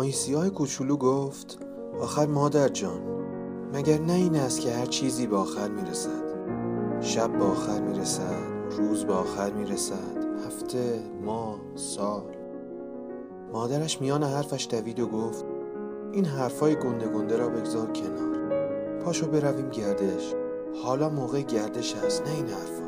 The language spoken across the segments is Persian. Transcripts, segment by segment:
ماهی سیاه کوچولو گفت آخر مادر جان مگر نه این است که هر چیزی به آخر می‌رسد؟ شب به آخر می‌رسد روز به آخر می‌رسد هفته ماه سال. مادرش میان حرفش دوید و گفت این حرفای گنده گنده را بگذار کنار. پاشو برویم گردش. حالا موقع گردش هست نه این حرفا.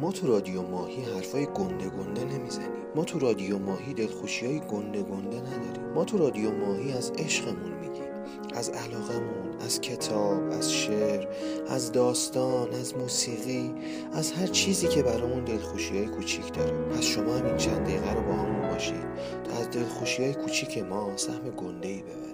ما تو رادیو ماهی حرفای گنده گنده نمی‌زنیم. ما تو رادیو ماهی دلخوشی های گنده گنده نداریم. ما تو رادیو ماهی از عشقمون میگیم. از علاقمون از کتاب از شعر از داستان از موسیقی از هر چیزی که برامون دلخوشی های کوچیک داره. پس شما هم این چند دقیقه رو با همون باشید. تا از دلخوشی های کوچیک ما سهم گنده ای ببرید.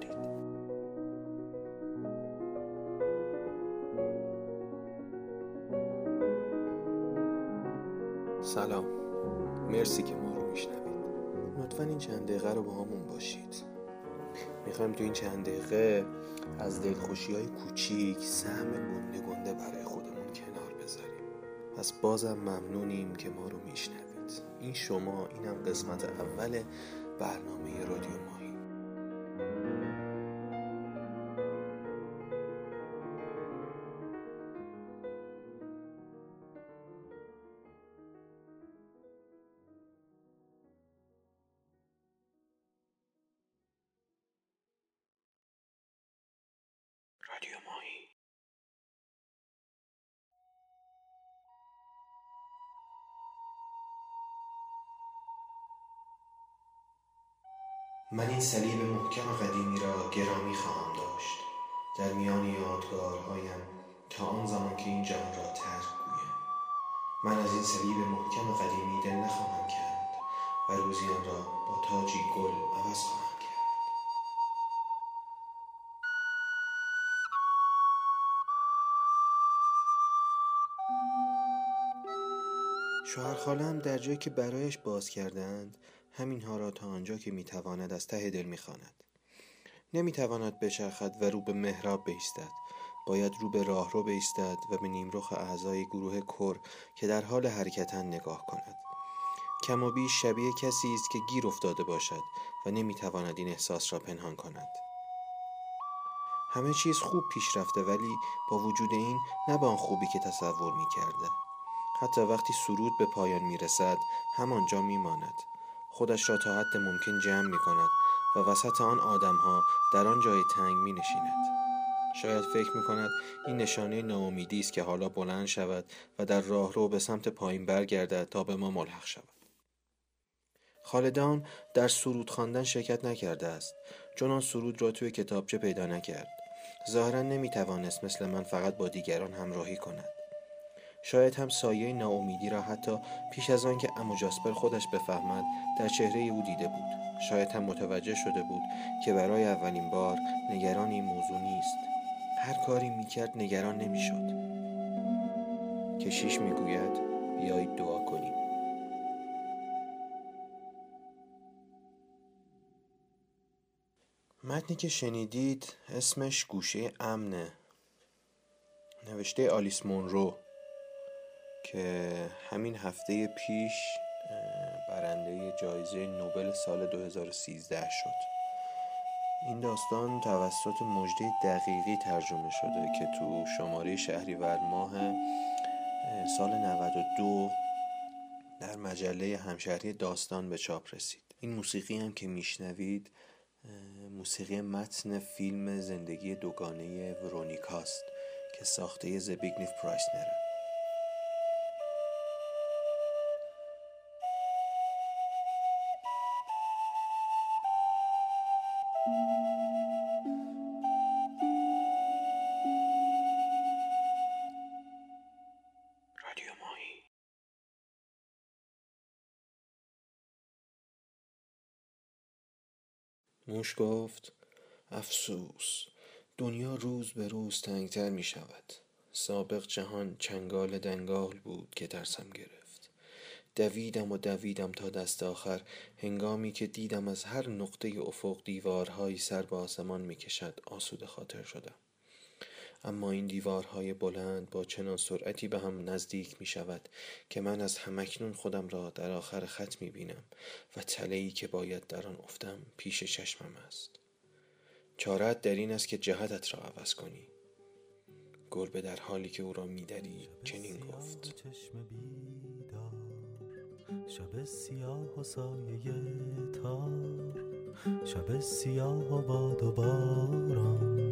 مرسی که ما رو میشنوید. لطفا این چند دقیقه رو با همون باشید. می‌خوایم تو این چند دقیقه از دلخوشی های کوچیک سهم گنده گنده برای خودمون کنار بذاریم. پس بازم ممنونیم که ما رو میشنوید. این شما اینم قسمت اول برنامه رادیو ماهی رادیو من این صلیب محکم قدیمی را گرامی خواهم داشت. در میان یادگارهایم تا آن زمان که این جهان را ترک گویم. من از این صلیب محکم قدیمی دل نخواهم کرد و روزی آن را با تاجی گل عوض خواهم شوهر خالم در جایی که برایش باز کردند همینها را تا آنجا که می‌تواند از ته دل می‌خواند. نمی‌تواند بچرخد و رو به محراب بایستد باید رو به راهرو بایستد و به نیمرخ اعضای گروه کر که در حال حرکتند نگاه کند. کم و بیش شبیه کسی است که گیر افتاده باشد و نمی‌تواند این احساس را پنهان کند. همه چیز خوب پیش رفته ولی با وجود این نه به آن خوبی که تصور می‌کرده. حتی وقتی سرود به پایان می‌رسد همانجا میماند خودش را تا حد ممکن جمع می کند و وسط آن آدم ها در آن جای تنگ می نشیند. شاید فکر می کند این نشانه ناامیدی است که حالا بلند شود و در راه رو به سمت پایین برگردد تا به ما ملحق شود. خالدان در سرود خواندن شرکت نکرده است چون آن سرود را توی کتابچه پیدا نکرد. ظاهرا نمی توانست مثل من فقط با دیگران همراهی کند. شاید هم سایه ناامیدی را حتی پیش از آن که امو جاسپر خودش بفهمد در چهره او دیده بود. شاید هم متوجه شده بود که برای اولین بار نگران این موضوع نیست. هر کاری می‌کرد نگران نمی‌شد. کشیش می‌گوید بیایید دعا کنیم. متنی که شنیدید اسمش گوشه امنه. نوشته آلیس مونرو. که همین هفته پیش برنده جایزه نوبل سال 2013 شد. این داستان توسط مجده دقیقی ترجمه شده که تو شماره شهریور ماه سال 92 در مجله همشهری داستان به چاپ رسید. این موسیقی هم که میشنوید موسیقی متن فیلم زندگی دوگانه ورونیکاست که ساخته زبیگنیف پرایسنره. موش گفت افسوس دنیا روز به روز تنگتر می شود سابق جهان چنگال دنگال بود که ترسم گرفت. دویدم و دویدم تا دست آخر هنگامی که دیدم از هر نقطه افق دیوارهایی سر به آسمان می کشد آسوده خاطر شدم. اما این دیوارهای بلند با چنان سرعتی به هم نزدیک می شود که من از همکنون خودم را در آخر خط می بینم و تلهی که باید در آن افتم پیش چشمم است. چارت در این است که جهتت را عوض کنی. گربه در حالی که او را میدری چنین گفت. شب سیاه و سایه تار شب سیاه و باد و باران.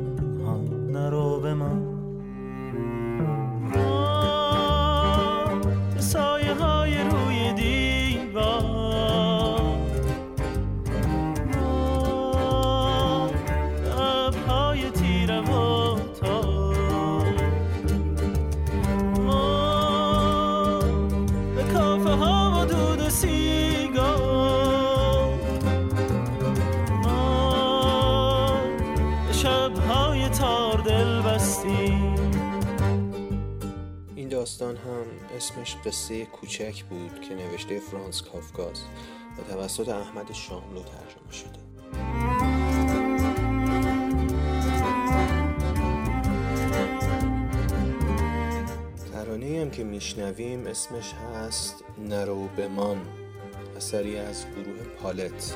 داستان هم اسمش قصه کوچک بود که نوشته فرانس کافکاس و توسط احمد شاملو ترجمه شده. ترانه هم که میشنویم اسمش هست نرو بمان اثری از گروه پالت.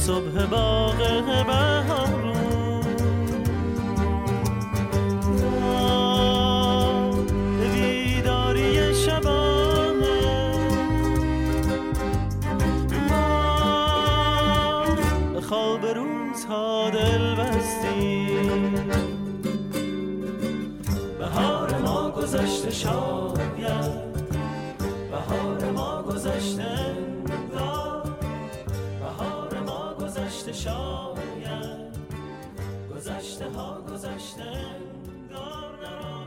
صبح باغ بهارون بیداری شبانه. ما خواب روزها دل وستی، بهار ما گذشته شاید. بهار شاید گذشته ها گذشته انگار نران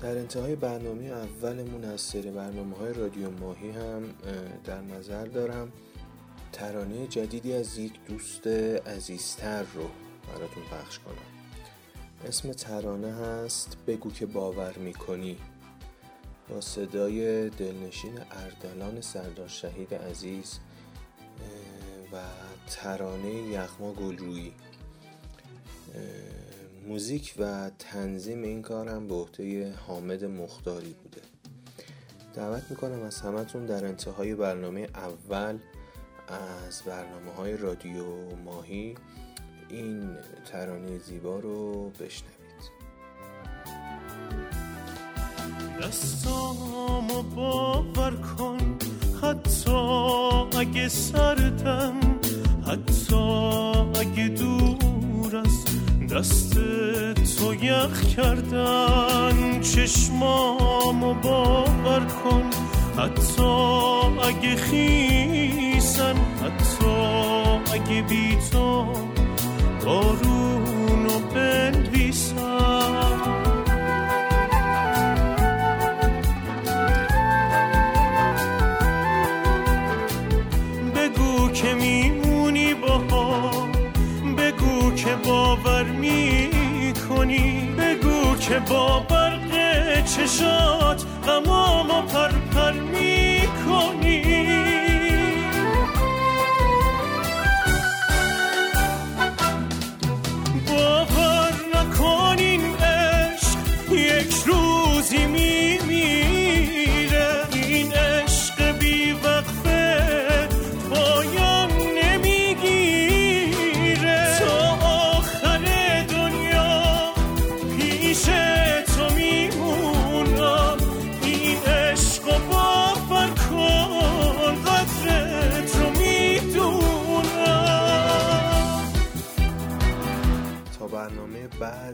در انتهای برنامه اولمون از سری برنامه های رادیو ماهی هم در نظر دارم ترانه جدیدی از یک دوست عزیزتر رو براتون پخش کنم. اسم ترانه هست بگو که باور می‌کنی. با صدای دلنشین اردلان سردار شهید عزیز و ترانه یخما گلرویی. موزیک و تنظیم این کارم به عهده حامد مختاری بوده. دعوت می‌کنم از همتون در انتهای برنامه اول از برنامه های رادیو ماهی این ترانه زیبا رو بشنوید. دستامو باور کن حتی اگه سردم دست تو یخ کردن چشمامو باور کن. حتی اگه خیسن حتی اگه بی تو بارونو بگو برنامه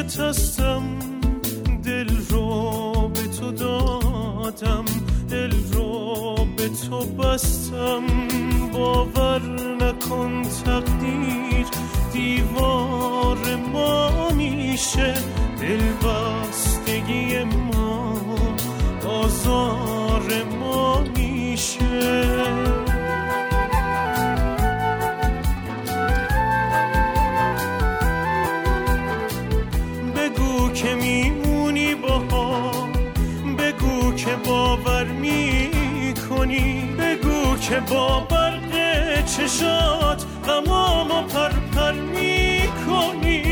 هستم دل رو به تو دادم دل رو به تو بستم. باور نکن تقدیر دیوار ما میشه دل بستگی ما. که با برق چشات غمامو پرپر می‌کنی.